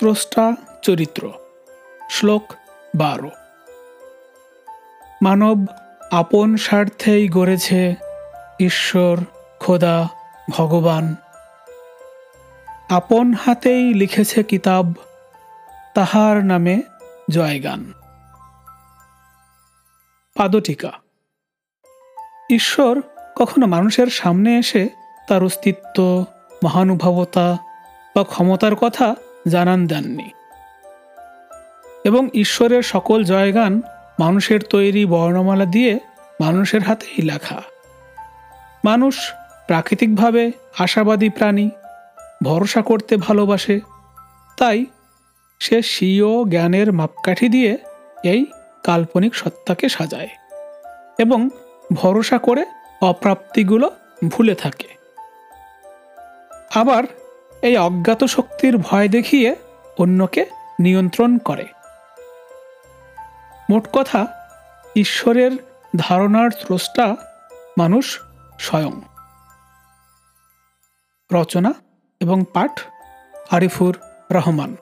স্রষ্টা চরিত্র। শ্লোক বারো। মানব আপন স্বার্থেই গড়েছে ঈশ্বর, খোদা, ভগবান। আপন হাতেই লিখেছে কিতাব, তাহার নামে জয়গান। পাদটিকা। ঈশ্বর কখনো মানুষের সামনে এসে তার অস্তিত্ব, মহানুভবতা বা ক্ষমতার কথা জানান দেননি। এবং ঈশ্বরের সকল জয়গান মানুষের তৈরি বর্ণমালা দিয়ে মানুষের হাতেই লেখা। মানুষ প্রাকৃতিকভাবে আশাবাদী প্রাণী, ভরসা করতে ভালোবাসে, তাই সে স্বীয় জ্ঞানের মাপকাঠি দিয়ে এই কাল্পনিক সত্তাকে সাজায় এবং ভরসা করে অপ্রাপ্তিগুলো ভুলে থাকে। আবার এই অজ্ঞাত শক্তির ভয় দেখিয়ে অন্যকে নিয়ন্ত্রণ করে। মোট কথা, ঈশ্বরের ধারণার স্রষ্টা মানুষ স্বয়ং। রচনা এবং পাঠ আরিফুর রহমান।